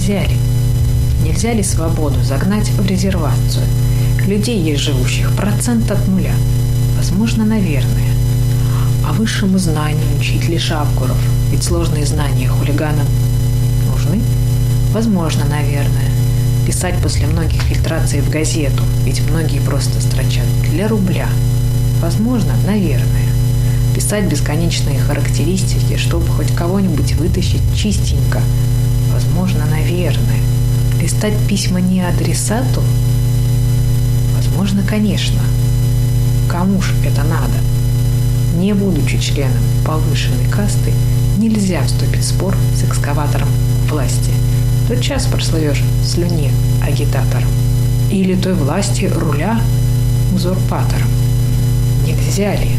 нельзя ли? Нельзя ли свободу загнать в резервацию? Людей есть живущих процент от нуля. Возможно, наверное. А высшему знанию учить лишь Авгуров, ведь сложные знания хулиганам нужны? Возможно, наверное. Писать после многих фильтраций в газету, ведь многие просто строчат для рубля. Возможно, наверное. Писать бесконечные характеристики, чтобы хоть кого-нибудь вытащить чистенько. Возможно, наверное. Листать письма не адресату? Возможно, конечно. Кому ж это надо? Не будучи членом повышенной касты, нельзя вступить в спор с экскаватором власти. Тот час прослывешь в слюне агитатором. Или той власти руля узурпатором. Нельзя ли?